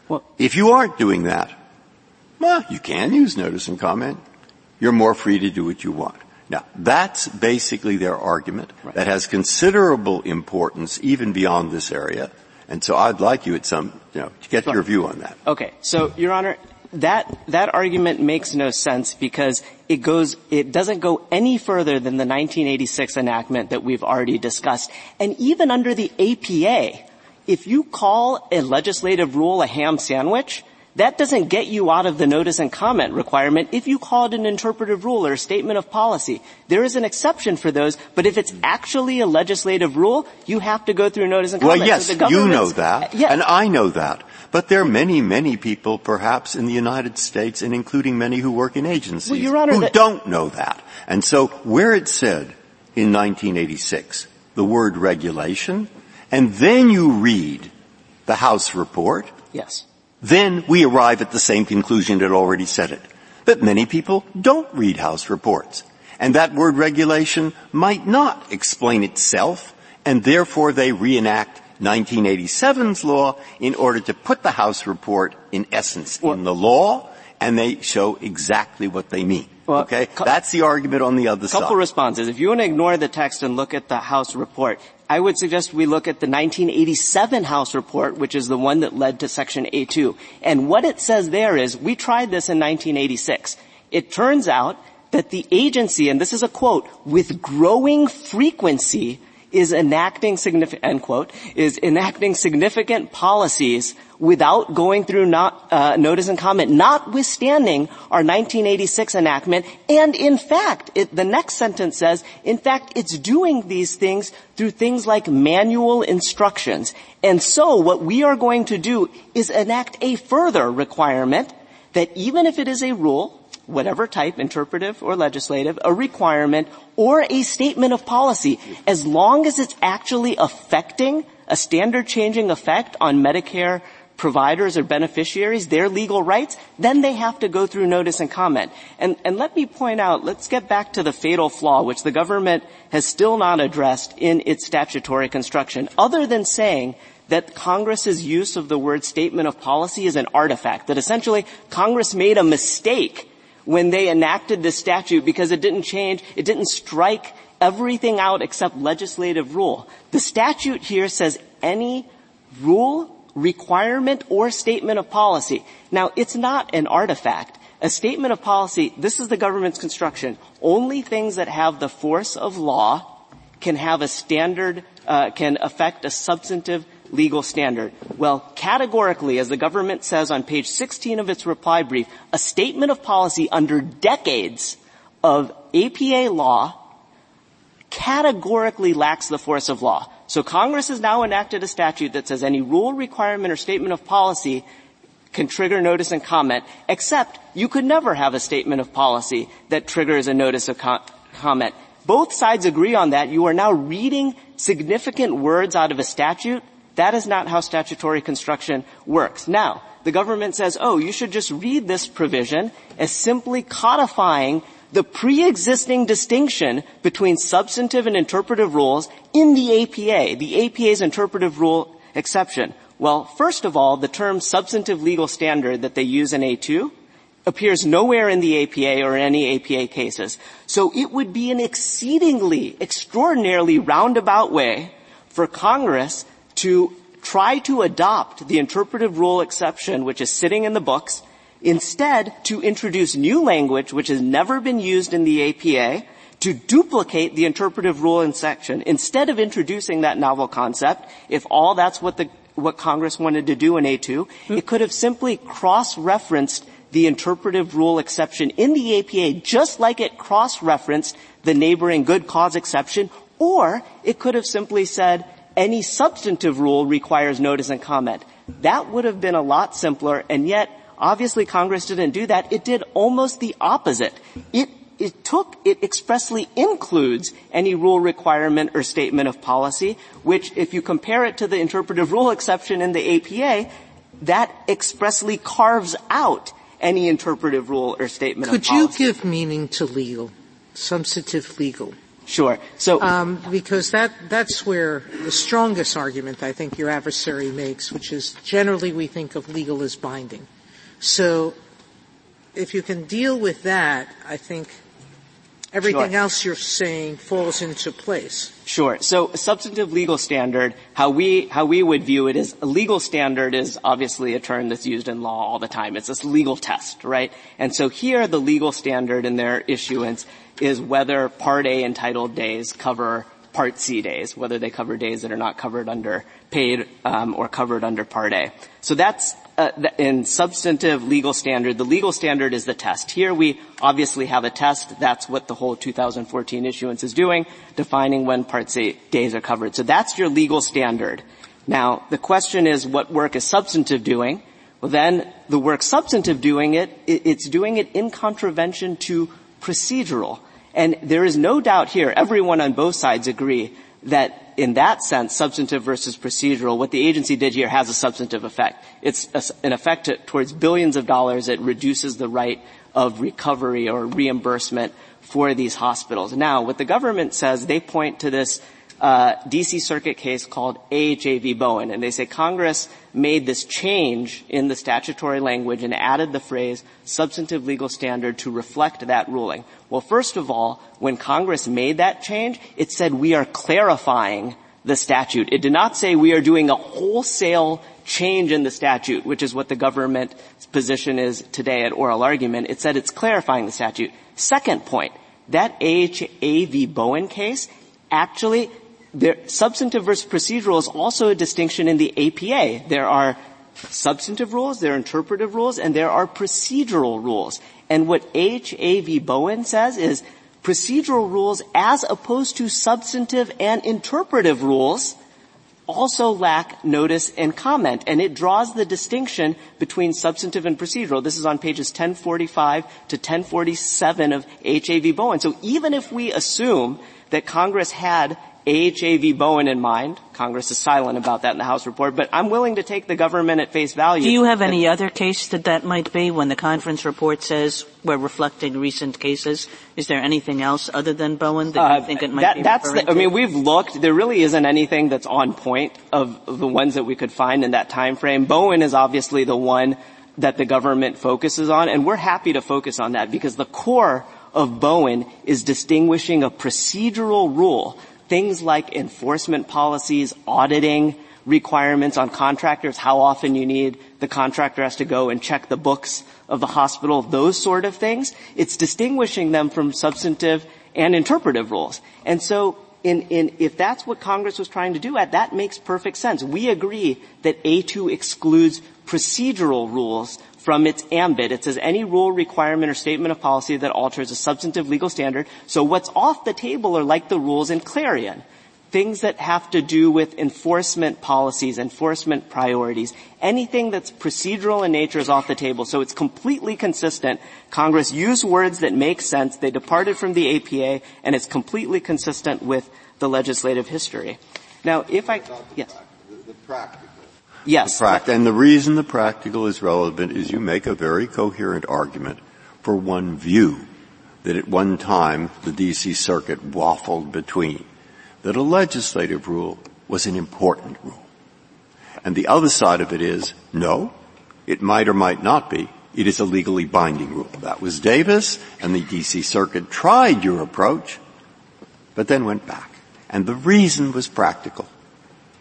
Well, if you aren't doing that, well, you can use notice and comment. You're more free to do what you want. Now, that's basically their argument right. that has considerable importance even beyond this area. And so I'd like you at some, you know, to get your view on that. Okay. So, Your Honor, that, that argument makes no sense because it goes, it doesn't go any further than the 1986 enactment that we've already discussed. And even under the APA, if you call a legislative rule a ham sandwich, that doesn't get you out of the notice and comment requirement if you call it an interpretive rule or a statement of policy. There is an exception for those, but if it's actually a legislative rule, you have to go through notice and comment. Well, yes, so you know that, yeah. and I know that. But there are many, many people, perhaps in the United States, and including many who work in agencies, well, Honor, who that- don't know that. And so, where it said in 1986 the word regulation, and then you read the House report, yes then we arrive at the same conclusion that already said it. But many people don't read House reports. And that word regulation might not explain itself, and therefore they reenact 1987's law in order to put the House report in essence well, in the law, and they show exactly what they mean. Well, okay? That's the argument on the other couple side. Couple responses. If you want to ignore the text and look at the House report, I would suggest we look at the 1987 House report, which is the one that led to Section A2. And what it says there is, we tried this in 1986. It turns out that the agency, and this is a quote, with growing frequency is enacting significant, end quote, is enacting significant policies without going through not, uh, notice and comment, notwithstanding our 1986 enactment. And in fact, it, the next sentence says, in fact, it's doing these things through things like manual instructions. And so what we are going to do is enact a further requirement that even if it is a rule, whatever type, interpretive or legislative, a requirement or a statement of policy, as long as it's actually affecting a standard changing effect on Medicare providers or beneficiaries, their legal rights, then they have to go through notice and comment. And, and let me point out, let's get back to the fatal flaw, which the government has still not addressed in its statutory construction, other than saying that Congress's use of the word statement of policy is an artifact, that essentially Congress made a mistake when they enacted this statute because it didn't change, it didn't strike everything out except legislative rule. The statute here says any rule, requirement, or statement of policy. Now, it's not an artifact. A statement of policy, this is the government's construction. Only things that have the force of law can have a standard, uh, can affect a substantive legal standard? Well, categorically, as the government says on page 16 of its reply brief, a statement of policy under decades of APA law categorically lacks the force of law. So Congress has now enacted a statute that says any rule, requirement, or statement of policy can trigger notice and comment, except you could never have a statement of policy that triggers a notice of co- comment. Both sides agree on that. You are now reading significant words out of a statute that is not how statutory construction works. Now, the government says, oh, you should just read this provision as simply codifying the pre-existing distinction between substantive and interpretive rules in the APA, the APA's interpretive rule exception. Well, first of all, the term substantive legal standard that they use in A2 appears nowhere in the APA or any APA cases. So it would be an exceedingly, extraordinarily roundabout way for Congress to try to adopt the interpretive rule exception, which is sitting in the books, instead to introduce new language which has never been used in the APA to duplicate the interpretive rule in section. Instead of introducing that novel concept, if all that's what the what Congress wanted to do in A2, hmm. it could have simply cross-referenced the interpretive rule exception in the APA just like it cross-referenced the neighboring good cause exception, or it could have simply said any substantive rule requires notice and comment. That would have been a lot simpler, and yet obviously Congress didn't do that. It did almost the opposite. It it took, it expressly includes any rule requirement or statement of policy, which if you compare it to the interpretive rule exception in the APA, that expressly carves out any interpretive rule or statement Could of policy. Could you give meaning to legal, substantive legal? Sure. So, um, because that that's where the strongest argument I think your adversary makes, which is generally we think of legal as binding. So, if you can deal with that, I think everything sure. else you're saying falls into place. Sure. So a substantive legal standard, how we, how we would view it is a legal standard is obviously a term that's used in law all the time. It's this legal test, right? And so here the legal standard in their issuance is whether Part A entitled days cover Part C days, whether they cover days that are not covered under paid um, or covered under Part A. So that's uh, in substantive legal standard, the legal standard is the test. Here we obviously have a test. That's what the whole 2014 issuance is doing, defining when Part C days are covered. So that's your legal standard. Now, the question is what work is substantive doing? Well then, the work substantive doing it, it's doing it in contravention to procedural. And there is no doubt here, everyone on both sides agree that in that sense, substantive versus procedural, what the agency did here has a substantive effect. It's an effect to, towards billions of dollars. It reduces the right of recovery or reimbursement for these hospitals. Now, what the government says, they point to this uh, DC Circuit case called AHA v. Bowen, and they say Congress made this change in the statutory language and added the phrase substantive legal standard to reflect that ruling. Well, first of all, when Congress made that change, it said we are clarifying the statute. It did not say we are doing a wholesale change in the statute, which is what the government's position is today at oral argument. It said it's clarifying the statute. Second point, that AHA v. Bowen case actually there, substantive versus procedural is also a distinction in the APA. There are substantive rules, there are interpretive rules, and there are procedural rules. And what AHA v. Bowen says is procedural rules as opposed to substantive and interpretive rules also lack notice and comment. And it draws the distinction between substantive and procedural. This is on pages 1045 to 1047 of AHA v. Bowen. So even if we assume that Congress had AHA v. Bowen in mind. Congress is silent about that in the House report, but I'm willing to take the government at face value. Do you have any other case that that might be when the conference report says we're reflecting recent cases? Is there anything else other than Bowen that uh, you think it might be that's the, to? I mean, we've looked. There really isn't anything that's on point of the ones that we could find in that time frame. Bowen is obviously the one that the government focuses on, and we're happy to focus on that because the core of Bowen is distinguishing a procedural rule things like enforcement policies, auditing requirements on contractors, how often you need the contractor has to go and check the books of the hospital, those sort of things. It's distinguishing them from substantive and interpretive rules. And so in, in, if that's what Congress was trying to do at, that makes perfect sense. We agree that A2 excludes procedural rules from its ambit. It says any rule, requirement, or statement of policy that alters a substantive legal standard. So what's off the table are like the rules in Clarian. Things that have to do with enforcement policies, enforcement priorities. Anything that's procedural in nature is off the table. So it's completely consistent. Congress used words that make sense. They departed from the APA, and it's completely consistent with the legislative history. Now, if I, yes. The, Yes. And the reason the practical is relevant is you make a very coherent argument for one view that at one time the DC Circuit waffled between, that a legislative rule was an important rule. And the other side of it is, no, it might or might not be. It is a legally binding rule. That was Davis, and the DC Circuit tried your approach, but then went back. And the reason was practical.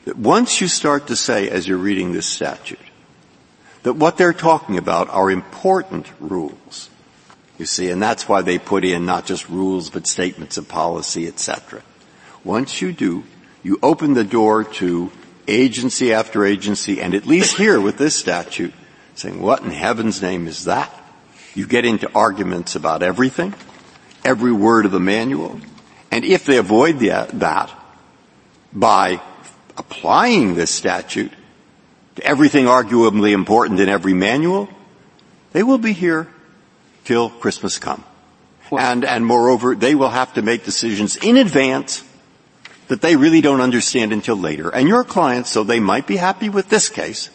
That once you start to say, as you're reading this statute, that what they're talking about are important rules, you see, and that's why they put in not just rules, but statements of policy, etc. Once you do, you open the door to agency after agency, and at least here with this statute, saying, what in heaven's name is that? You get into arguments about everything, every word of the manual, and if they avoid the, that by applying this statute to everything arguably important in every manual, they will be here till Christmas come. And, and moreover, they will have to make decisions in advance that they really don't understand until later. And your clients, so they might be happy with this case,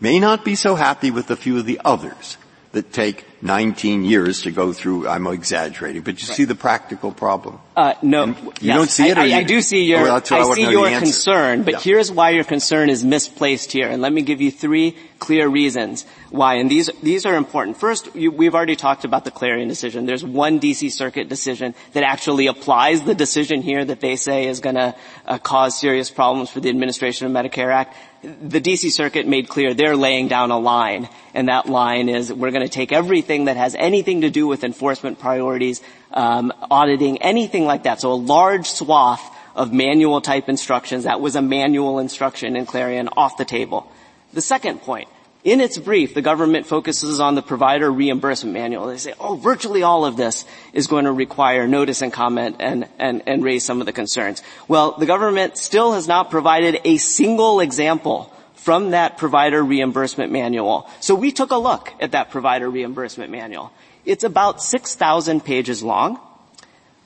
may not be so happy with a few of the others that take 19 years to go through. I'm exaggerating, but you right. see the practical problem. Uh, no, and you yes. don't see it. I, you, I, do see your. Well, I, see your concern, but yeah. here's why your concern is misplaced here. And let me give you three clear reasons why. And these these are important. First, you, we've already talked about the Clarian decision. There's one D.C. Circuit decision that actually applies the decision here that they say is going to uh, cause serious problems for the administration of Medicare Act the DC Circuit made clear they're laying down a line, and that line is we're going to take everything that has anything to do with enforcement priorities, um, auditing, anything like that. So a large swath of manual type instructions, that was a manual instruction in Clarian, off the table. The second point, in its brief, the government focuses on the provider reimbursement manual. They say, oh, virtually all of this is going to require notice and comment and, and, and raise some of the concerns. Well, the government still has not provided a single example from that provider reimbursement manual. So we took a look at that provider reimbursement manual. It's about 6,000 pages long.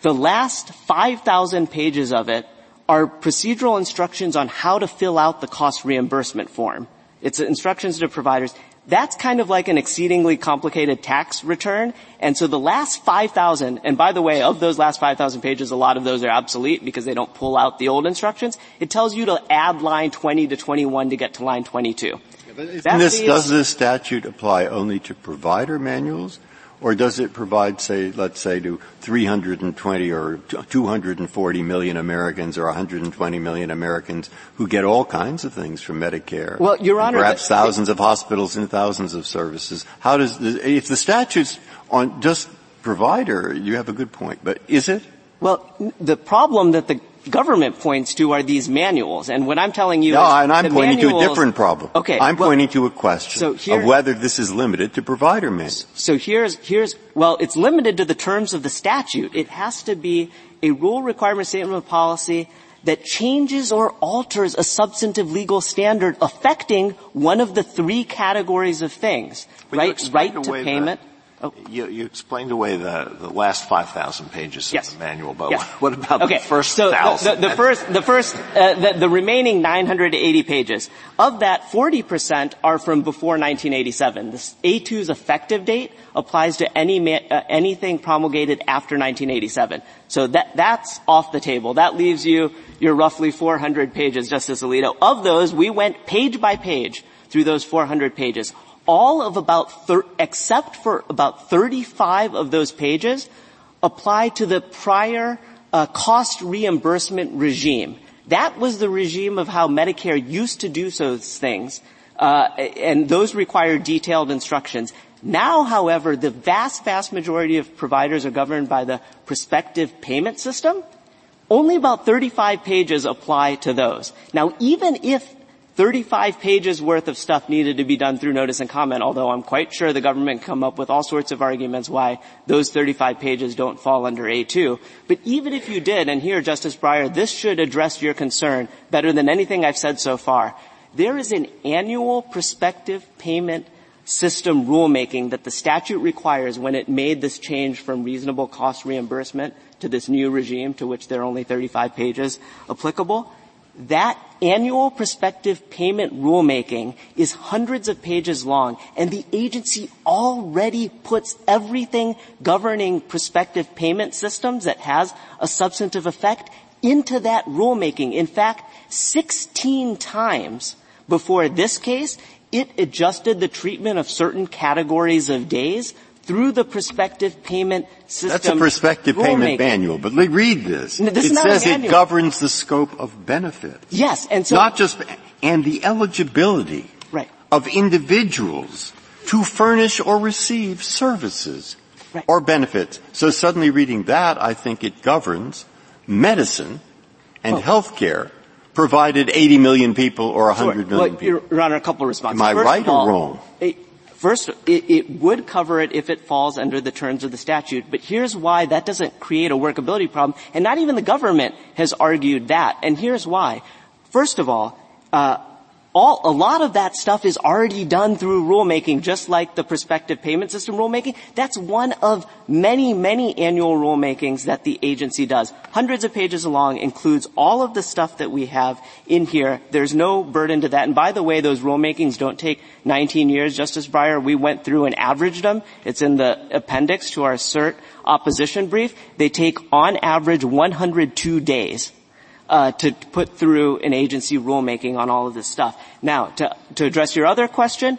The last 5,000 pages of it are procedural instructions on how to fill out the cost reimbursement form. It's instructions to providers. That's kind of like an exceedingly complicated tax return. And so the last 5,000, and by the way, of those last 5,000 pages, a lot of those are obsolete because they don't pull out the old instructions. It tells you to add line 20 to 21 to get to line 22. Yeah, this, does this statute apply only to provider manuals? Or does it provide, say, let's say to 320 or 240 million Americans or 120 million Americans who get all kinds of things from Medicare? Well, Your Honor. Perhaps thousands of hospitals and thousands of services. How does, if the statute's on just provider, you have a good point, but is it? Well, the problem that the government points to are these manuals. And what I'm telling you no, is and I'm pointing manuals, to a different problem. Okay. I'm well, pointing to a question so here, of whether this is limited to provider manuals. So here's, here's, well, it's limited to the terms of the statute. It has to be a rule requirement statement of policy that changes or alters a substantive legal standard affecting one of the three categories of things. right? Right to payment. Oh. You, you, explained away the, the last 5,000 pages yes. of the manual, but yes. what about okay. the first so thousand? The, the, first, the first, uh, the, the, remaining 980 pages. Of that, 40% are from before 1987. This A2's effective date applies to any ma- uh, anything promulgated after 1987. So that, that's off the table. That leaves you your roughly 400 pages, Justice Alito. Of those, we went page by page through those 400 pages all of about, except for about 35 of those pages, apply to the prior uh, cost reimbursement regime. That was the regime of how Medicare used to do those things, uh, and those require detailed instructions. Now, however, the vast, vast majority of providers are governed by the prospective payment system. Only about 35 pages apply to those. Now, even if 35 pages worth of stuff needed to be done through notice and comment, although I'm quite sure the government come up with all sorts of arguments why those 35 pages don't fall under A2. But even if you did, and here, Justice Breyer, this should address your concern better than anything I've said so far. There is an annual prospective payment system rulemaking that the statute requires when it made this change from reasonable cost reimbursement to this new regime to which there are only 35 pages applicable that annual prospective payment rulemaking is hundreds of pages long, and the agency already puts everything governing prospective payment systems that has a substantive effect into that rulemaking. In fact, 16 times Before this case, it adjusted the treatment of certain categories of days through the prospective payment system. That's a prospective payment manual, but read this. this it says it governs the scope of benefits. Yes, and so not just and the eligibility right. of individuals to furnish or receive services right. or benefits. So suddenly reading that, I think it governs medicine and oh. health care provided 80 million people or 100 sure. million well, people. Your Honor, a couple of responses. Am I First right all, or wrong? It, First, it, it, would cover it if it falls under the terms of the statute, but here's why that doesn't create a workability problem, and not even the government has argued that, and here's why. First of all, uh, all, a lot of that stuff is already done through rulemaking, just like the prospective payment system rulemaking. That's one of many, many annual rulemakings that the agency does. Hundreds of pages long, includes all of the stuff that we have in here. There's no burden to that. And by the way, those rulemakings don't take 19 years. Justice Breyer, we went through and averaged them. It's in the appendix to our cert opposition brief. They take on average 102 days Uh, to put through an agency rulemaking on all of this stuff. Now, to, to address your other question,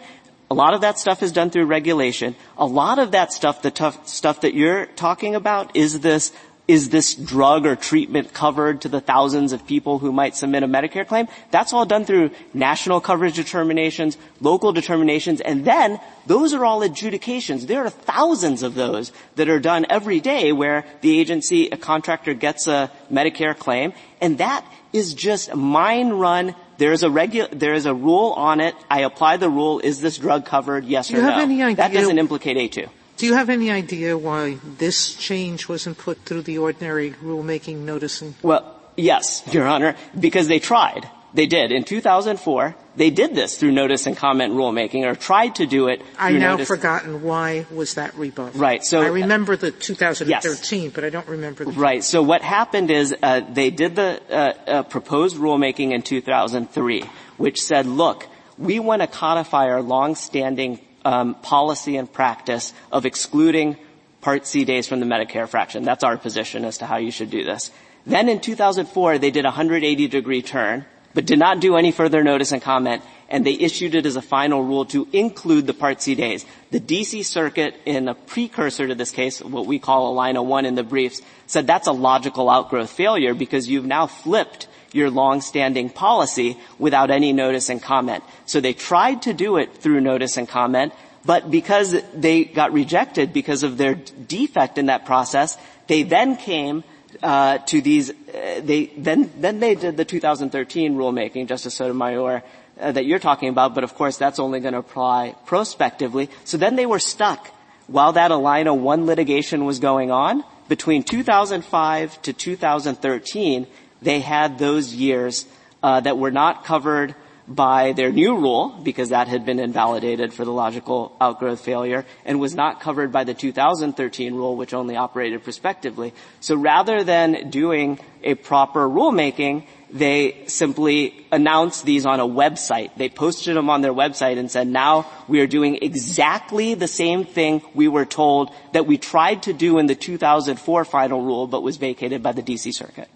a lot of that stuff is done through regulation. A lot of that stuff, the tough stuff that you're talking about, is this is this drug or treatment covered to the thousands of people who might submit a Medicare claim? That's all done through national coverage determinations, local determinations, and then those are all adjudications. There are thousands of those that are done every day where the agency, a contractor gets a Medicare claim, and that is just mine run. There is a regu- there is a rule on it. I apply the rule. Is this drug covered? Yes or no? Have any idea that doesn't implicate A2. Do you have any idea why this change wasn't put through the ordinary rulemaking noticing? Well, yes, Your Honor, because they tried. They did. In 2004, they did this through notice and comment rulemaking, or tried to do it. I now notice. forgotten why was that rebuffed. Right. So I remember the 2013, yes. but I don't remember. the Right. So what happened is uh, they did the uh, uh, proposed rulemaking in 2003, which said, "Look, we want to codify our long-standing Um, policy and practice of excluding Part C days from the Medicare fraction. That's our position as to how you should do this." Then in 2004, they did a 180 degree turn but did not do any further notice and comment, and they issued it as a final rule to include the Part C days. The DC Circuit, in a precursor to this case, what we call a line of one in the briefs, said that's a logical outgrowth failure because you've now flipped your long-standing policy without any notice and comment. So they tried to do it through notice and comment, but because they got rejected because of their defect in that process, they then came uh, to these, uh, they, then, then they did the 2013 rulemaking, Justice Sotomayor, uh, that you're talking about, but of course that's only going to apply prospectively. So then they were stuck while that Allina 1 litigation was going on. Between 2005 to 2013, they had those years uh, that were not covered by their new rule, because that had been invalidated for the logical outgrowth failure, and was not covered by the 2013 rule, which only operated prospectively. So rather than doing a proper rulemaking, they simply announced these on a website. They posted them on their website and said, now we are doing exactly the same thing we were told that we tried to do in the 2004 final rule, but was vacated by the DC Circuit.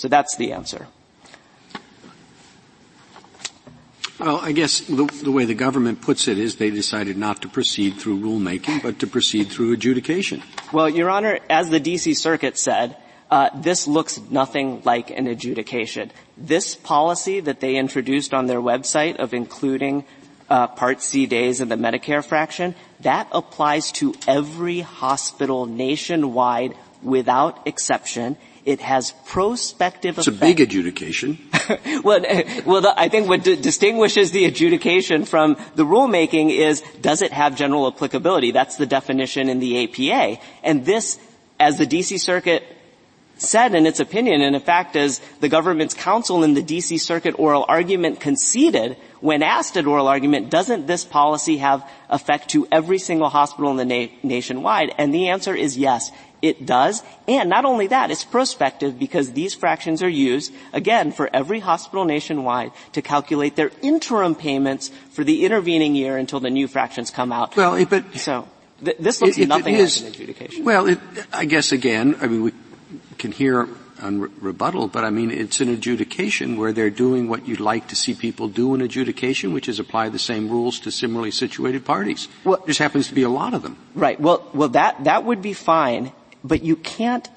So that's the answer. Well, I guess the, the, way the government puts it is they decided not to proceed through rulemaking, but to proceed through adjudication. Well, Your Honor, as the D.C. Circuit said, uh, this looks nothing like an adjudication. This policy that they introduced on their website of including uh, Part C days in the Medicare fraction, that applies to every hospital nationwide without exception. It has prospective it's effect. It's a big adjudication. well, well, I think what d- distinguishes the adjudication from the rulemaking is does it have general applicability? That's the definition in the APA. And this, as the DC Circuit said in its opinion, and in fact as the government's counsel in the DC Circuit oral argument conceded, when asked at oral argument, doesn't this policy have effect to every single hospital in the na- nationwide? And the answer is yes. It does. And not only that, it's prospective because these fractions are used, again, for every hospital nationwide to calculate their interim payments for the intervening year until the new fractions come out. Well, it, but so th- this looks it, nothing it is, like an adjudication. Well, I guess again, I mean, we can hear on re- rebuttal, but I mean, it's an adjudication where they're doing what you'd like to see people do in adjudication, which is apply the same rules to similarly situated parties. Well, there just happens to be a lot of them. Right. Well, well, that, that would be fine, but you can't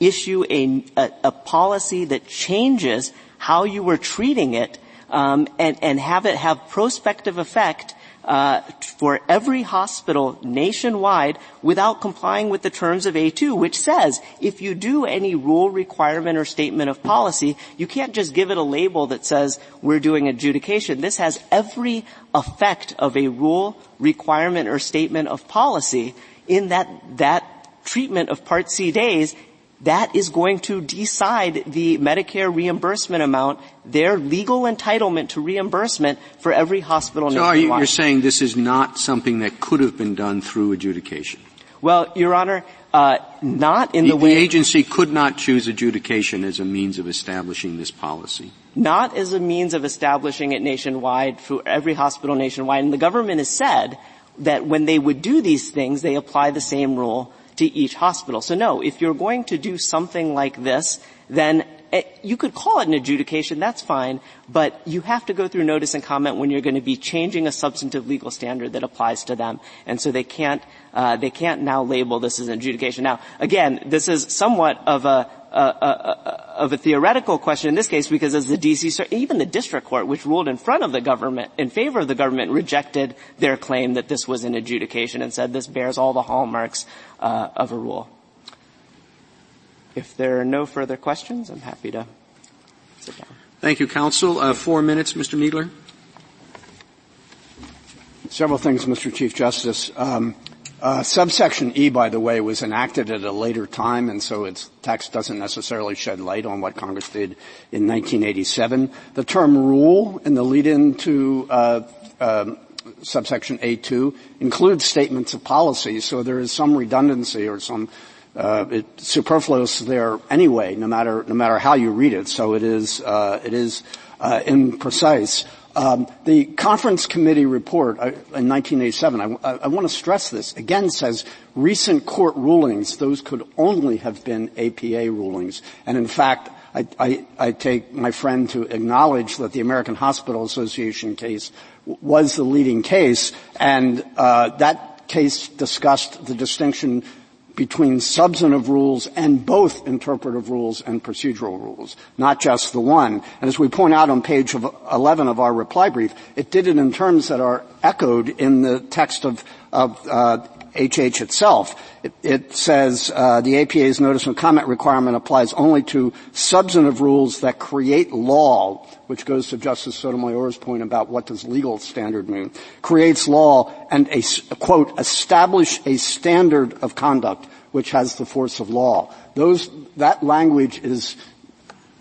issue a, policy that changes how you were treating it um, and, and have it have prospective effect uh, for every hospital nationwide without complying with the terms of A2, which says if you do any rule requirement or statement of policy, you can't just give it a label that says we're doing adjudication. This has every effect of a rule, requirement, or statement of policy in that that treatment of Part C days that is going to decide the Medicare reimbursement amount, their legal entitlement to reimbursement for every hospital so nationwide. So you, are saying this is not something that could have been done through adjudication? Well, Your Honor, uh, not in the, the, way the agency could not choose adjudication as a means of establishing this policy. Not as a means of establishing it nationwide for every hospital nationwide. And the government has said that when they would do these things, they apply the same rule to each hospital. So no, if you're going to do something like this, then it, you could call it an adjudication, that's fine, but you have to go through notice and comment when you're going to be changing a substantive legal standard that applies to them. And so they can't, uh, they can't now label this as an adjudication. Now, again, this is somewhat of a, of a theoretical question in this case because as the DC, even the district court, which ruled in front of the government, in favor of the government, rejected their claim that this was an adjudication and said this bears all the hallmarks uh, of a rule. If there are no further questions, I'm happy to sit down. Thank you, counsel. Uh, four minutes, Mr. Kneedler. Several things, Mr. Chief Justice. Um, uh, subsection E, by the way, was enacted at a later time, and so its text doesn't necessarily shed light on what Congress did in 1987. The term rule in the lead-in to uh, um, subsection A2 includes statements of policy, so there is some redundancy or some uh, superfluous there anyway, no matter no matter how you read it. So it is uh, it is uh, imprecise. Um, the conference committee report uh, in 1987, I, I, I want to stress this, again says recent court rulings, those could only have been APA rulings. And in fact, I, I, I take my friend to acknowledge that the American Hospital Association case was the leading case, and uh, that case discussed the distinction between substantive rules and both interpretive rules and procedural rules, not just the one. And as we point out on page 11 of our reply brief, it did it in terms that are echoed in the text of, of uh, HH itself. It, it says uh, the APA's notice and comment requirement applies only to substantive rules that create law, which goes to Justice Sotomayor's point about what does legal standard mean. Creates law and a quote establish a standard of conduct which has the force of law. Those that language is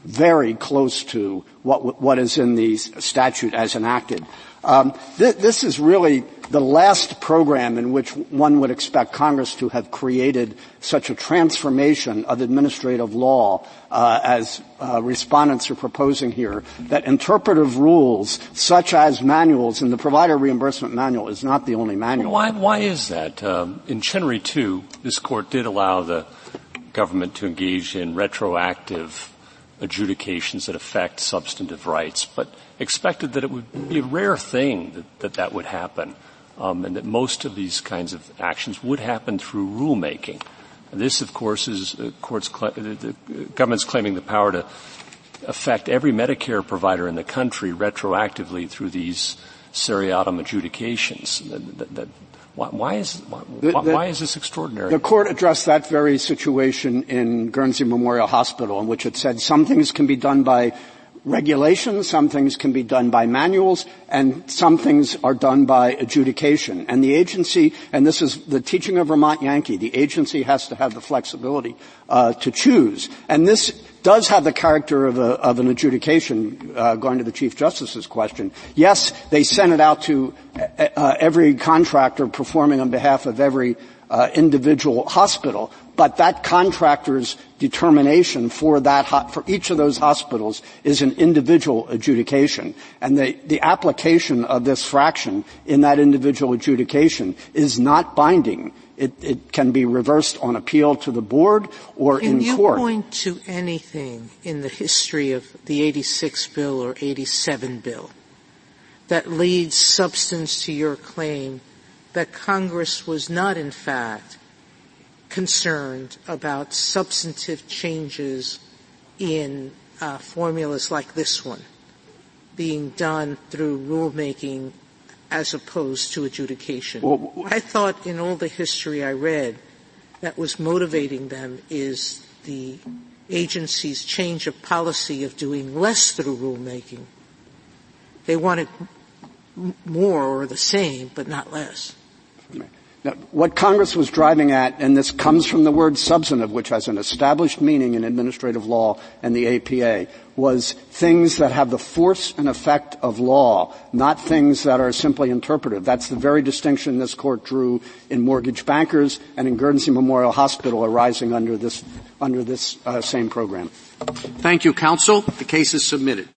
very close to what what is in the statute as enacted. Um, th- this is really the last program in which one would expect Congress to have created such a transformation of administrative law uh, as uh, respondents are proposing here, that interpretive rules such as manuals, and the provider reimbursement manual is not the only manual. Why, why is that? Um, in Chenery 2, this court did allow the government to engage in retroactive adjudications that affect substantive rights, but expected that it would be a rare thing that that, that would happen um, and that most of these kinds of actions would happen through rulemaking. This, of course, is uh, courts cl- the, the government's claiming the power to affect every Medicare provider in the country retroactively through these seriatim adjudications. That, that, why, why, is why, the, why, is this extraordinary? The court addressed that very situation in Guernsey Memorial Hospital, in which it said some things can be done by regulations, some things can be done by manuals, and some things are done by adjudication. And the agency, and this is the teaching of Vermont Yankee, the agency has to have the flexibility uh, to choose. And this does have the character of, a, of an adjudication, uh, going to the Chief Justice's question. Yes, they sent it out to uh, every contractor performing on behalf of every uh, individual hospital, but that contractor's determination for that for each of those hospitals is an individual adjudication, and the the application of this fraction in that individual adjudication is not binding. It, it can be reversed on appeal to the board or can in you court. point to anything in the history of the 86 bill or 87 bill that leads substance to your claim that Congress was not in fact concerned about substantive changes in uh, formulas like this one being done through rulemaking as opposed to adjudication. Well, I thought in all the history I read that was motivating them is the agency's change of policy of doing less through rulemaking. They wanted more or the same, but not less. Now, what Congress was driving at, and this comes from the word substantive, which has an established meaning in administrative law and the APA, was things that have the force and effect of law, not things that are simply interpretive. That's the very distinction this court drew in mortgage bankers and in Guernsey Memorial Hospital arising under this, under this uh, same program. Thank you, counsel. The case is submitted.